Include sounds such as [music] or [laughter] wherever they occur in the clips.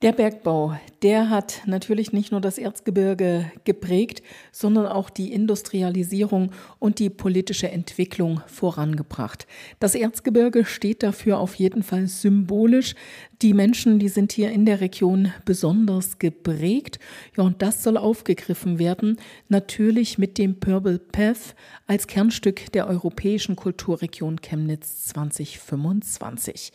Der Bergbau, der hat natürlich nicht nur das Erzgebirge geprägt, sondern auch die Industrialisierung und die politische Entwicklung vorangebracht. Das Erzgebirge steht dafür auf jeden Fall symbolisch. Die Menschen, die sind hier in der Region besonders geprägt. Ja, und das soll aufgegriffen werden, natürlich mit dem Purple Path als Kernstück der europäischen Kulturregion Chemnitz 2025.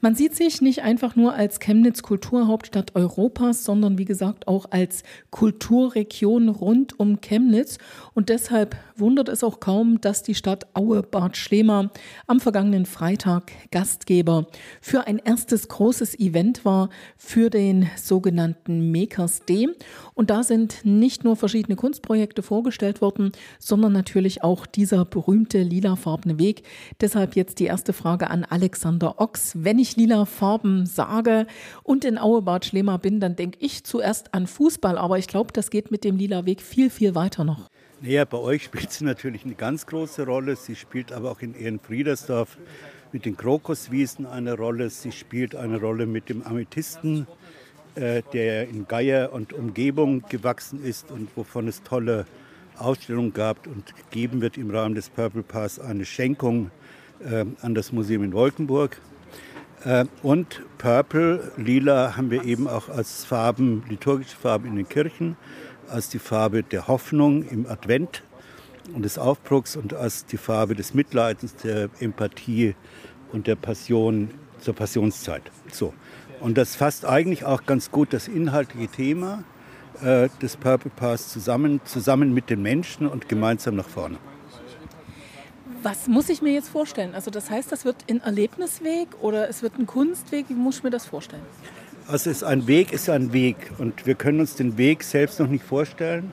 Man sieht sich nicht einfach nur als Chemnitz Kulturhaupt Hauptstadt Europas, sondern wie gesagt auch als Kulturregion rund um Chemnitz. Und deshalb wundert es auch kaum, dass die Stadt Aue-Bad Schlema am vergangenen Freitag Gastgeber für ein erstes großes Event war für den sogenannten Makers Day. Und da sind nicht nur verschiedene Kunstprojekte vorgestellt worden, sondern natürlich auch dieser berühmte lilafarbene Weg. Deshalb jetzt die erste Frage an Alexander Ochs. Wenn ich lila Farben sage und in Aue Bad Schlema bin, dann denke ich zuerst an Fußball, aber ich glaube, das geht mit dem lila Weg viel, viel weiter noch. Naja, bei euch spielt sie natürlich eine ganz große Rolle. Sie spielt aber auch in Ehrenfriedersdorf mit den Krokuswiesen eine Rolle. Sie spielt eine Rolle mit dem Amethysten, äh, der in Geier und Umgebung gewachsen ist und wovon es tolle Ausstellungen gab und geben wird im Rahmen des Purple Pass eine Schenkung äh, an das Museum in Wolkenburg. Äh, und Purple, Lila haben wir eben auch als Farben, liturgische Farben in den Kirchen als die Farbe der Hoffnung im Advent und des Aufbruchs und als die Farbe des Mitleidens, der Empathie und der Passion zur Passionszeit. So. Und das fasst eigentlich auch ganz gut das inhaltliche Thema äh, des Purple Pass zusammen, zusammen mit den Menschen und gemeinsam nach vorne. Was muss ich mir jetzt vorstellen? Also das heißt, das wird ein Erlebnisweg oder es wird ein Kunstweg? Wie muss ich mir das vorstellen? Also ist ein Weg ist ein Weg und wir können uns den Weg selbst noch nicht vorstellen,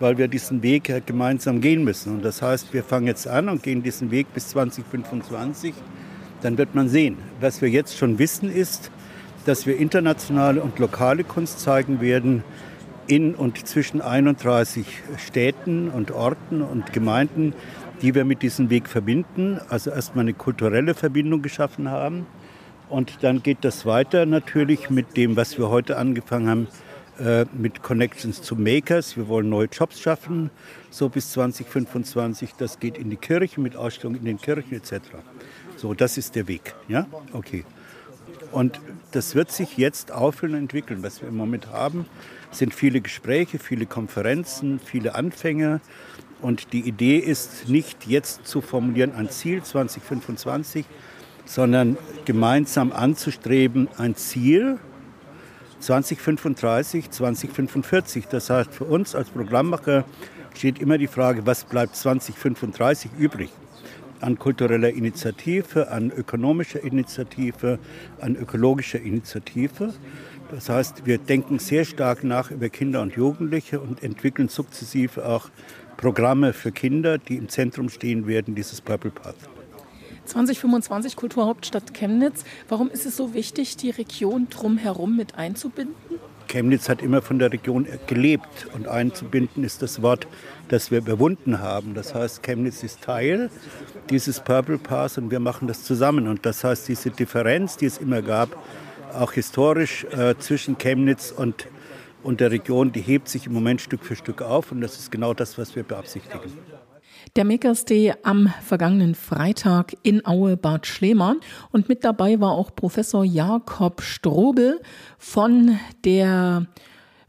weil wir diesen Weg gemeinsam gehen müssen. Und das heißt, wir fangen jetzt an und gehen diesen Weg bis 2025. Dann wird man sehen. Was wir jetzt schon wissen ist, dass wir internationale und lokale Kunst zeigen werden in und zwischen 31 Städten und Orten und Gemeinden, die wir mit diesem Weg verbinden. Also erstmal eine kulturelle Verbindung geschaffen haben und dann geht das weiter natürlich mit dem, was wir heute angefangen haben, äh, mit Connections zu Makers. Wir wollen neue Jobs schaffen, so bis 2025. Das geht in die Kirche mit Ausstellungen in den Kirchen etc. So, das ist der Weg. Ja, okay. Und das wird sich jetzt auffüllen und entwickeln. Was wir im Moment haben, sind viele Gespräche, viele Konferenzen, viele Anfänge. Und die Idee ist nicht jetzt zu formulieren ein Ziel 2025, sondern gemeinsam anzustreben, ein Ziel 2035, 2045. Das heißt, für uns als Programmmacher steht immer die Frage, was bleibt 2035 übrig? An kultureller Initiative, an ökonomischer Initiative, an ökologischer Initiative. Das heißt, wir denken sehr stark nach über Kinder und Jugendliche und entwickeln sukzessive auch Programme für Kinder, die im Zentrum stehen werden, dieses Purple Path. 2025 Kulturhauptstadt Chemnitz. Warum ist es so wichtig, die Region drumherum mit einzubinden? Chemnitz hat immer von der Region gelebt und einzubinden ist das Wort, das wir überwunden haben. Das heißt, Chemnitz ist Teil dieses Purple Pass und wir machen das zusammen. Und das heißt, diese Differenz, die es immer gab, auch historisch äh, zwischen Chemnitz und, und der Region, die hebt sich im Moment Stück für Stück auf und das ist genau das, was wir beabsichtigen. Der Makers Day am vergangenen Freitag in Aue Bad Schlema und mit dabei war auch Professor Jakob Strobel von der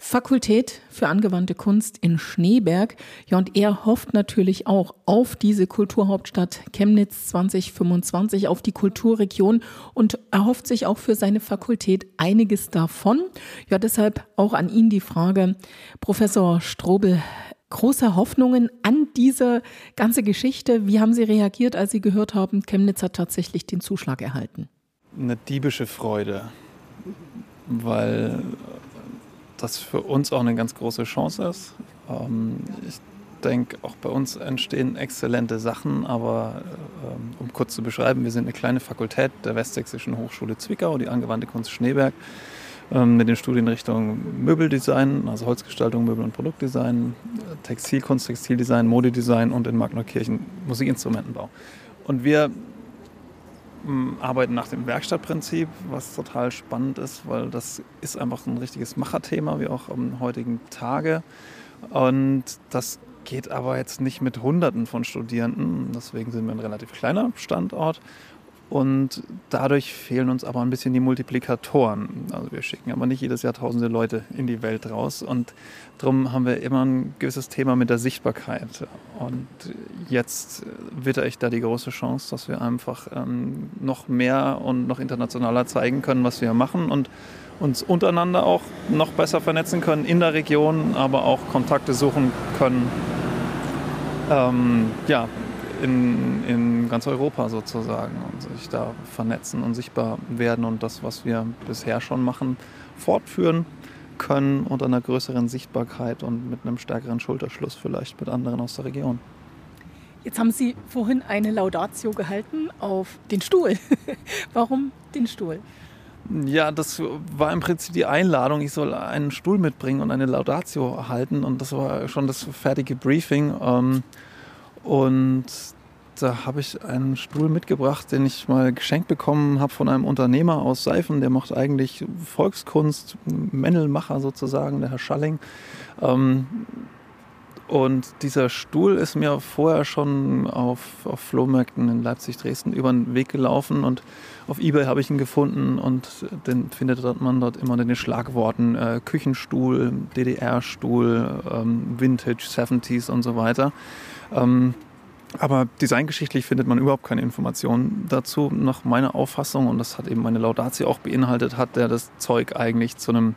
Fakultät für angewandte Kunst in Schneeberg. Ja, und er hofft natürlich auch auf diese Kulturhauptstadt Chemnitz 2025, auf die Kulturregion und erhofft sich auch für seine Fakultät einiges davon. Ja, deshalb auch an ihn die Frage, Professor Strobel, große Hoffnungen an diese ganze Geschichte. Wie haben Sie reagiert, als Sie gehört haben, Chemnitz hat tatsächlich den Zuschlag erhalten? Eine diebische Freude, weil das für uns auch eine ganz große Chance ist. Ähm, ich denke, auch bei uns entstehen exzellente Sachen, aber ähm, um kurz zu beschreiben, wir sind eine kleine Fakultät der Westsächsischen Hochschule Zwickau, die angewandte Kunst Schneeberg. Ähm, mit den Studienrichtungen Möbeldesign, also Holzgestaltung, Möbel- und Produktdesign, Textilkunst, Textildesign, Modedesign und in Magnerkirchen Musikinstrumentenbau. Und wir arbeiten nach dem Werkstattprinzip, was total spannend ist, weil das ist einfach ein richtiges Macherthema, wie auch am heutigen Tage. Und das geht aber jetzt nicht mit Hunderten von Studierenden. Deswegen sind wir ein relativ kleiner Standort. Und dadurch fehlen uns aber ein bisschen die Multiplikatoren. Also wir schicken aber nicht jedes Jahr tausende Leute in die Welt raus. Und darum haben wir immer ein gewisses Thema mit der Sichtbarkeit. Und jetzt witter ich da die große Chance, dass wir einfach ähm, noch mehr und noch internationaler zeigen können, was wir machen und uns untereinander auch noch besser vernetzen können in der Region, aber auch Kontakte suchen können. Ähm, ja, in, in ganz Europa sozusagen und sich da vernetzen und sichtbar werden und das, was wir bisher schon machen, fortführen können unter einer größeren Sichtbarkeit und mit einem stärkeren Schulterschluss vielleicht mit anderen aus der Region. Jetzt haben Sie vorhin eine Laudatio gehalten auf den Stuhl. [laughs] Warum den Stuhl? Ja, das war im Prinzip die Einladung. Ich soll einen Stuhl mitbringen und eine Laudatio halten. Und das war schon das fertige Briefing. Ähm, und da habe ich einen Stuhl mitgebracht, den ich mal geschenkt bekommen habe von einem Unternehmer aus Seifen. Der macht eigentlich Volkskunst, Männelmacher sozusagen, der Herr Schalling. Ähm, und dieser Stuhl ist mir vorher schon auf, auf Flohmärkten in Leipzig, Dresden über den Weg gelaufen und auf Ebay habe ich ihn gefunden und den findet man dort immer in den Schlagworten äh, Küchenstuhl, DDR-Stuhl, ähm, Vintage, 70s und so weiter. Ähm, aber designgeschichtlich findet man überhaupt keine Informationen dazu, nach meiner Auffassung. Und das hat eben meine Laudatio auch beinhaltet, hat der das Zeug eigentlich zu einem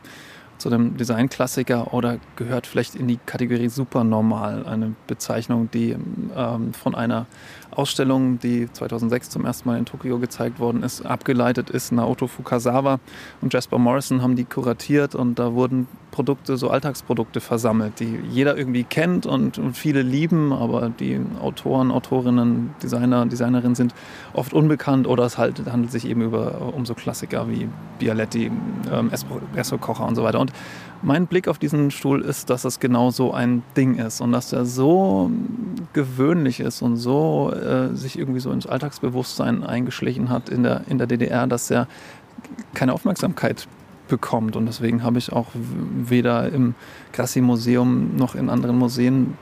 zu einem Designklassiker oder gehört vielleicht in die Kategorie Supernormal, eine Bezeichnung, die ähm, von einer Ausstellung, die 2006 zum ersten Mal in Tokio gezeigt worden ist, abgeleitet ist. Naoto Fukasawa und Jasper Morrison haben die kuratiert und da wurden Produkte, so Alltagsprodukte versammelt, die jeder irgendwie kennt und, und viele lieben, aber die Autoren, Autorinnen, Designer, Designerinnen sind oft unbekannt oder es halt, handelt sich eben über um so Klassiker wie Bialetti, ähm, Espresso-Kocher und so weiter. Und mein Blick auf diesen Stuhl ist, dass es genau so ein Ding ist und dass er so gewöhnlich ist und so äh, sich irgendwie so ins Alltagsbewusstsein eingeschlichen hat in der, in der DDR, dass er keine Aufmerksamkeit bekommt. Und deswegen habe ich auch weder im Grassi-Museum noch in anderen Museen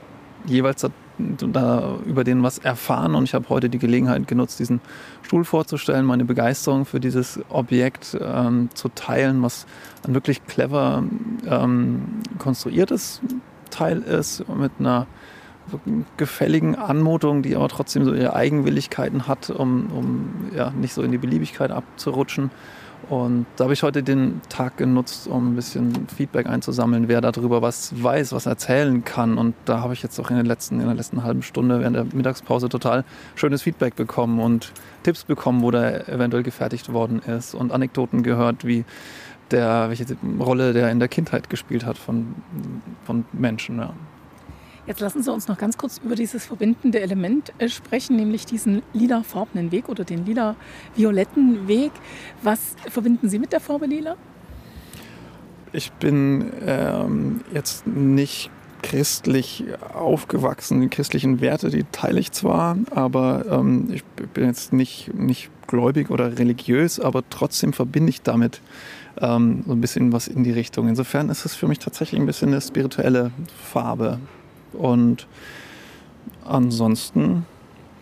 jeweils da über den was erfahren. Und ich habe heute die Gelegenheit genutzt, diesen Stuhl vorzustellen, meine Begeisterung für dieses Objekt ähm, zu teilen, was ein wirklich clever ähm, konstruiertes Teil ist, mit einer gefälligen Anmutung, die aber trotzdem so ihre Eigenwilligkeiten hat, um, um ja, nicht so in die Beliebigkeit abzurutschen. Und da habe ich heute den Tag genutzt, um ein bisschen Feedback einzusammeln, wer darüber was weiß, was erzählen kann. Und da habe ich jetzt auch in, den letzten, in der letzten halben Stunde während der Mittagspause total schönes Feedback bekommen und Tipps bekommen, wo der eventuell gefertigt worden ist und Anekdoten gehört, wie der, welche Rolle der in der Kindheit gespielt hat von, von Menschen. Ja. Jetzt lassen Sie uns noch ganz kurz über dieses verbindende Element äh, sprechen, nämlich diesen lila-farbenen Weg oder den lila-violetten Weg. Was verbinden Sie mit der Farbe lila? Ich bin ähm, jetzt nicht christlich aufgewachsen. Die christlichen Werte, die teile ich zwar, aber ähm, ich bin jetzt nicht, nicht gläubig oder religiös, aber trotzdem verbinde ich damit ähm, so ein bisschen was in die Richtung. Insofern ist es für mich tatsächlich ein bisschen eine spirituelle Farbe. Und ansonsten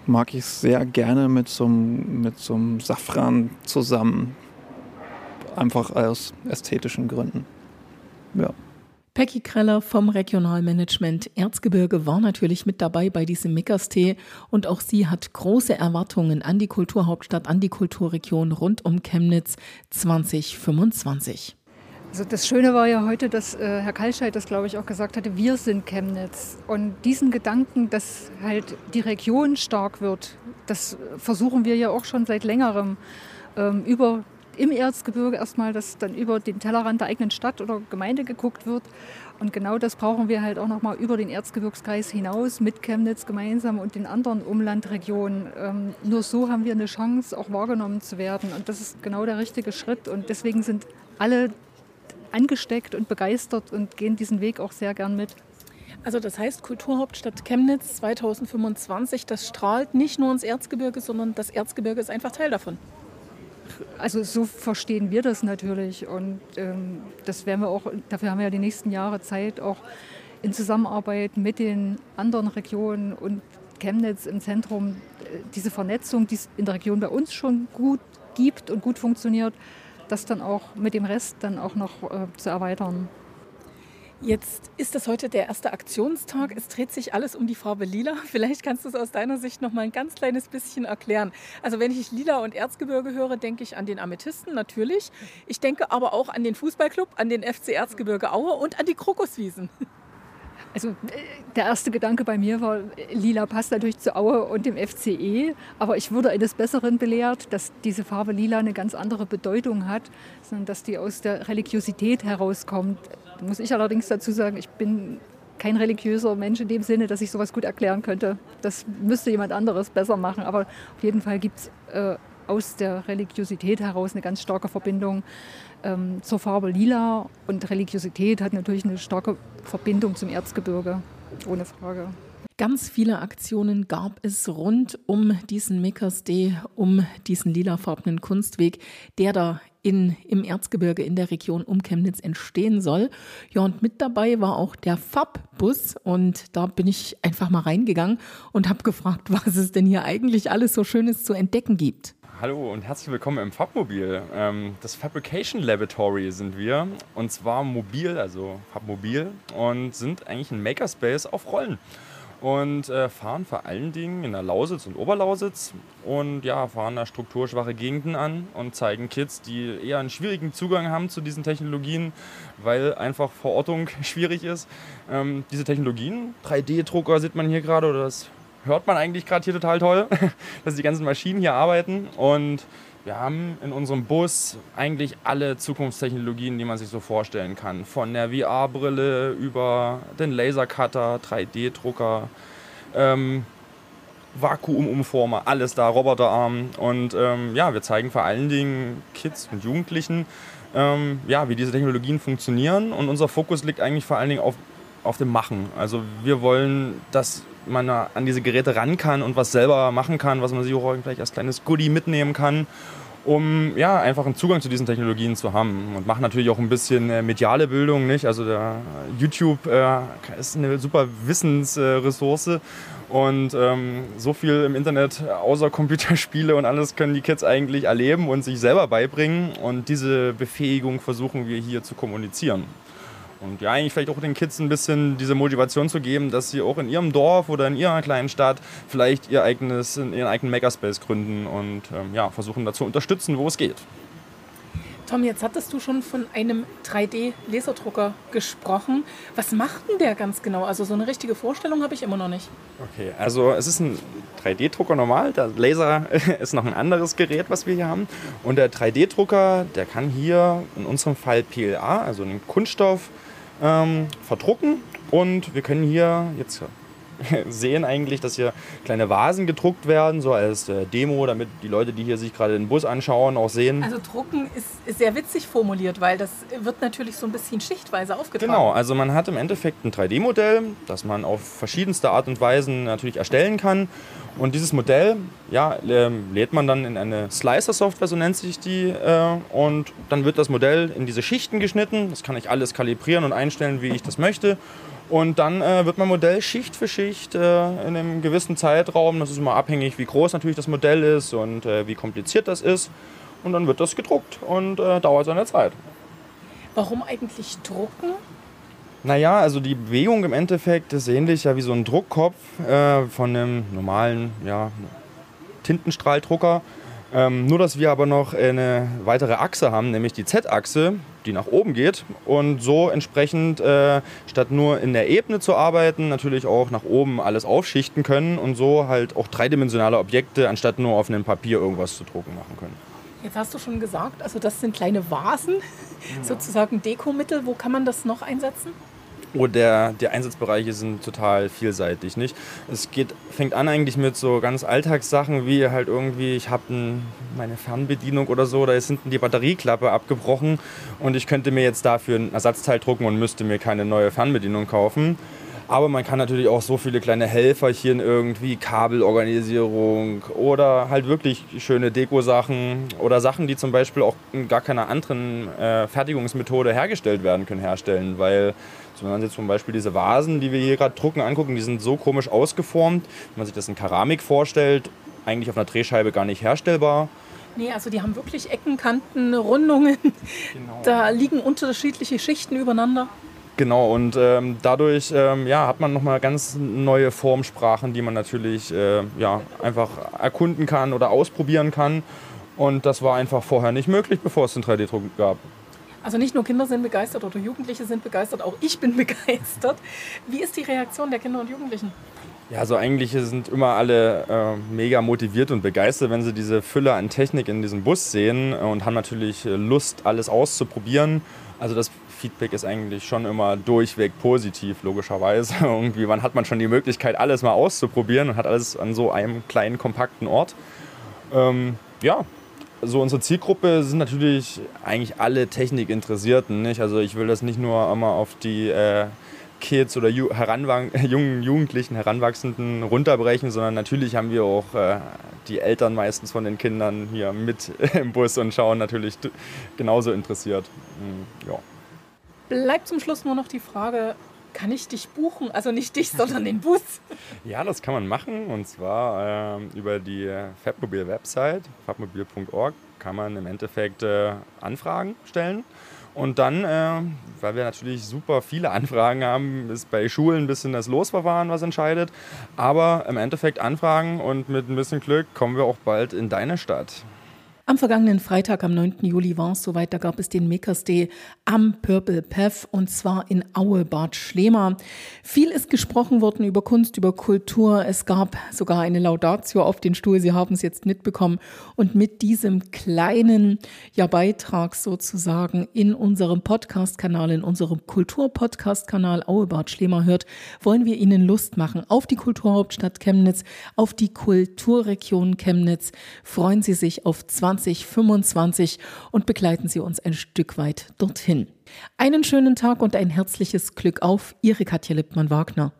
mag ich es sehr gerne mit so, einem, mit einem Safran zusammen. Einfach aus ästhetischen Gründen. Ja. Peggy Kreller vom Regionalmanagement Erzgebirge war natürlich mit dabei bei diesem Mickerstee und auch sie hat große Erwartungen an die Kulturhauptstadt, an die Kulturregion rund um Chemnitz 2025. Also das Schöne war ja heute, dass äh, Herr Kalscheid das, glaube ich, auch gesagt hatte, wir sind Chemnitz. Und diesen Gedanken, dass halt die Region stark wird, das versuchen wir ja auch schon seit längerem ähm, über im Erzgebirge erstmal, dass dann über den Tellerrand der eigenen Stadt oder Gemeinde geguckt wird. Und genau das brauchen wir halt auch nochmal über den Erzgebirgskreis hinaus mit Chemnitz gemeinsam und den anderen Umlandregionen. Ähm, nur so haben wir eine Chance, auch wahrgenommen zu werden. Und das ist genau der richtige Schritt. Und deswegen sind alle angesteckt und begeistert und gehen diesen Weg auch sehr gern mit. Also das heißt, Kulturhauptstadt Chemnitz 2025, das strahlt nicht nur ins Erzgebirge, sondern das Erzgebirge ist einfach Teil davon. Also so verstehen wir das natürlich und ähm, das werden wir auch, dafür haben wir ja die nächsten Jahre Zeit, auch in Zusammenarbeit mit den anderen Regionen und Chemnitz im Zentrum, äh, diese Vernetzung, die es in der Region bei uns schon gut gibt und gut funktioniert, das dann auch mit dem Rest dann auch noch äh, zu erweitern. Jetzt ist das heute der erste Aktionstag. Es dreht sich alles um die Farbe Lila. [laughs] Vielleicht kannst du es aus deiner Sicht noch mal ein ganz kleines bisschen erklären. Also wenn ich Lila und Erzgebirge höre, denke ich an den Amethysten natürlich. Ich denke aber auch an den Fußballclub, an den FC Erzgebirge Aue und an die Krokuswiesen. [laughs] Also äh, der erste Gedanke bei mir war, lila passt natürlich zu Aue und dem FCE, aber ich wurde eines Besseren belehrt, dass diese Farbe lila eine ganz andere Bedeutung hat, sondern dass die aus der Religiosität herauskommt. Da muss ich allerdings dazu sagen, ich bin kein religiöser Mensch in dem Sinne, dass ich sowas gut erklären könnte. Das müsste jemand anderes besser machen, aber auf jeden Fall gibt es äh, aus der Religiosität heraus eine ganz starke Verbindung ähm, zur Farbe Lila und Religiosität hat natürlich eine starke Verbindung zum Erzgebirge, ohne Frage. Ganz viele Aktionen gab es rund um diesen Makers Day, um diesen lilafarbenen Kunstweg, der da in, im Erzgebirge in der Region um Chemnitz entstehen soll. Ja, und mit dabei war auch der FAB-Bus und da bin ich einfach mal reingegangen und habe gefragt, [laughs] was es denn hier eigentlich alles so Schönes zu entdecken gibt. Hallo und herzlich willkommen im Fabmobil. Ähm, das Fabrication Laboratory sind wir und zwar mobil, also Fabmobil und sind eigentlich ein Makerspace auf Rollen und äh, fahren vor allen Dingen in der Lausitz und Oberlausitz und ja, fahren da strukturschwache Gegenden an und zeigen Kids, die eher einen schwierigen Zugang haben zu diesen Technologien, weil einfach Verortung [laughs] schwierig ist. Ähm, diese Technologien, 3D-Drucker sieht man hier gerade oder das hört man eigentlich gerade hier total toll, [laughs] dass die ganzen Maschinen hier arbeiten. Und wir haben in unserem Bus eigentlich alle Zukunftstechnologien, die man sich so vorstellen kann. Von der VR-Brille über den Lasercutter, 3D-Drucker, ähm, Vakuumumformer, alles da, Roboterarm. Und ähm, ja, wir zeigen vor allen Dingen Kids und Jugendlichen, ähm, ja, wie diese Technologien funktionieren. Und unser Fokus liegt eigentlich vor allen Dingen auf, auf dem Machen. Also wir wollen, dass man an diese Geräte ran kann und was selber machen kann, was man sich auch vielleicht als kleines Goodie mitnehmen kann, um ja, einfach einen Zugang zu diesen Technologien zu haben. Und machen natürlich auch ein bisschen äh, mediale Bildung, nicht? Also der YouTube äh, ist eine super Wissensressource. Und ähm, so viel im Internet außer Computerspiele und alles können die Kids eigentlich erleben und sich selber beibringen. Und diese Befähigung versuchen wir hier zu kommunizieren. Und ja, eigentlich vielleicht auch den Kids ein bisschen diese Motivation zu geben, dass sie auch in ihrem Dorf oder in ihrer kleinen Stadt vielleicht ihr eigenes, ihren eigenen Makerspace gründen und ähm, ja, versuchen da zu unterstützen, wo es geht. Tom, jetzt hattest du schon von einem 3D-Laserdrucker gesprochen. Was macht denn der ganz genau? Also so eine richtige Vorstellung habe ich immer noch nicht. Okay, also es ist ein 3D-Drucker normal. Der Laser [laughs] ist noch ein anderes Gerät, was wir hier haben. Und der 3D-Drucker, der kann hier in unserem Fall PLA, also einen Kunststoff, ähm, verdrucken. Und wir können hier jetzt [laughs] sehen eigentlich, dass hier kleine Vasen gedruckt werden, so als äh, Demo, damit die Leute, die hier sich gerade den Bus anschauen, auch sehen. Also drucken ist, ist, sehr witzig formuliert, weil das wird natürlich so ein bisschen schichtweise aufgetragen. Genau, also man hat im Endeffekt ein 3D-Modell, das man auf verschiedenste Art und Weisen natürlich erstellen kann. Und dieses Modell ja, lädt man dann in eine Slicer-Software, so nennt sich die, äh, und dann wird das Modell in diese Schichten geschnitten. Das kann ich alles kalibrieren und einstellen, wie ich das möchte. Und dann äh, wird mein Modell Schicht für Schicht äh, in einem gewissen Zeitraum, das ist immer abhängig, wie groß natürlich das Modell ist und äh, wie kompliziert das ist. Und dann wird das gedruckt und äh, dauert seine Zeit. Warum eigentlich drucken? Naja, also die Bewegung im Endeffekt ist ähnlich ja wie so ein Druckkopf äh, von einem normalen ja, Tintenstrahldrucker. Ähm, nur, dass wir aber noch eine weitere Achse haben, nämlich die Z-Achse, die nach oben geht und so entsprechend äh, statt nur in der Ebene zu arbeiten, natürlich auch nach oben alles aufschichten können und so halt auch dreidimensionale Objekte anstatt nur auf einem Papier irgendwas zu drucken machen können. Jetzt hast du schon gesagt, also das sind kleine Vasen, ja. sozusagen Dekomittel. Wo kann man das noch einsetzen? Oh, der, die Einsatzbereiche sind total vielseitig. Nicht? Es geht, fängt an eigentlich mit so ganz Alltagssachen wie halt irgendwie, ich habe meine Fernbedienung oder so, da ist hinten die Batterieklappe abgebrochen und ich könnte mir jetzt dafür ein Ersatzteil drucken und müsste mir keine neue Fernbedienung kaufen. Aber man kann natürlich auch so viele kleine Helferchen irgendwie, Kabelorganisierung oder halt wirklich schöne Deko-Sachen oder Sachen, die zum Beispiel auch in gar keiner anderen äh, Fertigungsmethode hergestellt werden können, herstellen. Weil wenn man sich zum Beispiel diese Vasen, die wir hier gerade drucken, angucken, die sind so komisch ausgeformt, wenn man sich das in Keramik vorstellt, eigentlich auf einer Drehscheibe gar nicht herstellbar. Nee, also die haben wirklich Ecken, Kanten, Rundungen. Genau. Da liegen unterschiedliche Schichten übereinander. Genau, und ähm, dadurch ähm, ja, hat man nochmal ganz neue Formsprachen, die man natürlich äh, ja, einfach erkunden kann oder ausprobieren kann. Und das war einfach vorher nicht möglich, bevor es den 3D-Druck gab. Also nicht nur Kinder sind begeistert oder Jugendliche sind begeistert, auch ich bin [laughs] begeistert. Wie ist die Reaktion der Kinder und Jugendlichen? Ja, also eigentlich sind immer alle äh, mega motiviert und begeistert, wenn sie diese Fülle an Technik in diesem Bus sehen und haben natürlich Lust, alles auszuprobieren. Also das Feedback ist eigentlich schon immer durchweg positiv, logischerweise. [laughs] Irgendwie, wann hat man schon die Möglichkeit, alles mal auszuprobieren und hat alles an so einem kleinen, kompakten Ort. Ähm, ja, so unsere Zielgruppe sind natürlich eigentlich alle Technikinteressierten. Nicht? Also ich will das nicht nur immer auf die äh, Kids oder Ju [laughs] jungen Jugendlichen, Heranwachsenden runterbrechen, sondern natürlich haben wir auch äh, die Eltern meistens von den Kindern hier mit [laughs] im Bus und schauen natürlich genauso interessiert. Mhm, ja. Bleibt zum Schluss nur noch die Frage, kann ich dich buchen? Also nicht dich, sondern den Bus. [laughs] Ja, das kann man machen und zwar äh, über die Fabmobil-Website, fabmobil.org, kann man im Endeffekt äh, Anfragen stellen. Und dann, äh, weil wir natürlich super viele [laughs] Anfragen haben, ist bei Schulen ein bisschen das Losverfahren, was entscheidet. Aber im Endeffekt Anfragen und mit ein bisschen Glück kommen wir auch bald in deine Stadt. Am vergangenen Freitag, am 9. Juli, war es soweit, da gab es den Makers Day am Purple Path und zwar in Aue, Bad Schlema. Viel ist gesprochen worden über Kunst, über Kultur. Es gab sogar eine Laudatio auf den Stuhl. Sie haben es jetzt mitbekommen. Und mit diesem kleinen ja, Beitrag sozusagen in unserem Podcast-Kanal, in unserem Kultur-Podcast-Kanal Aue, Bad Schlema hört, wollen wir Ihnen Lust machen auf die Kulturhauptstadt Chemnitz, auf die Kulturregion Chemnitz. Freuen Sie sich auf 20 2025 und begleiten Sie uns ein Stück weit dorthin. Einen schönen Tag und ein herzliches Glück auf, Ihre Katja Lippmann-Wagner.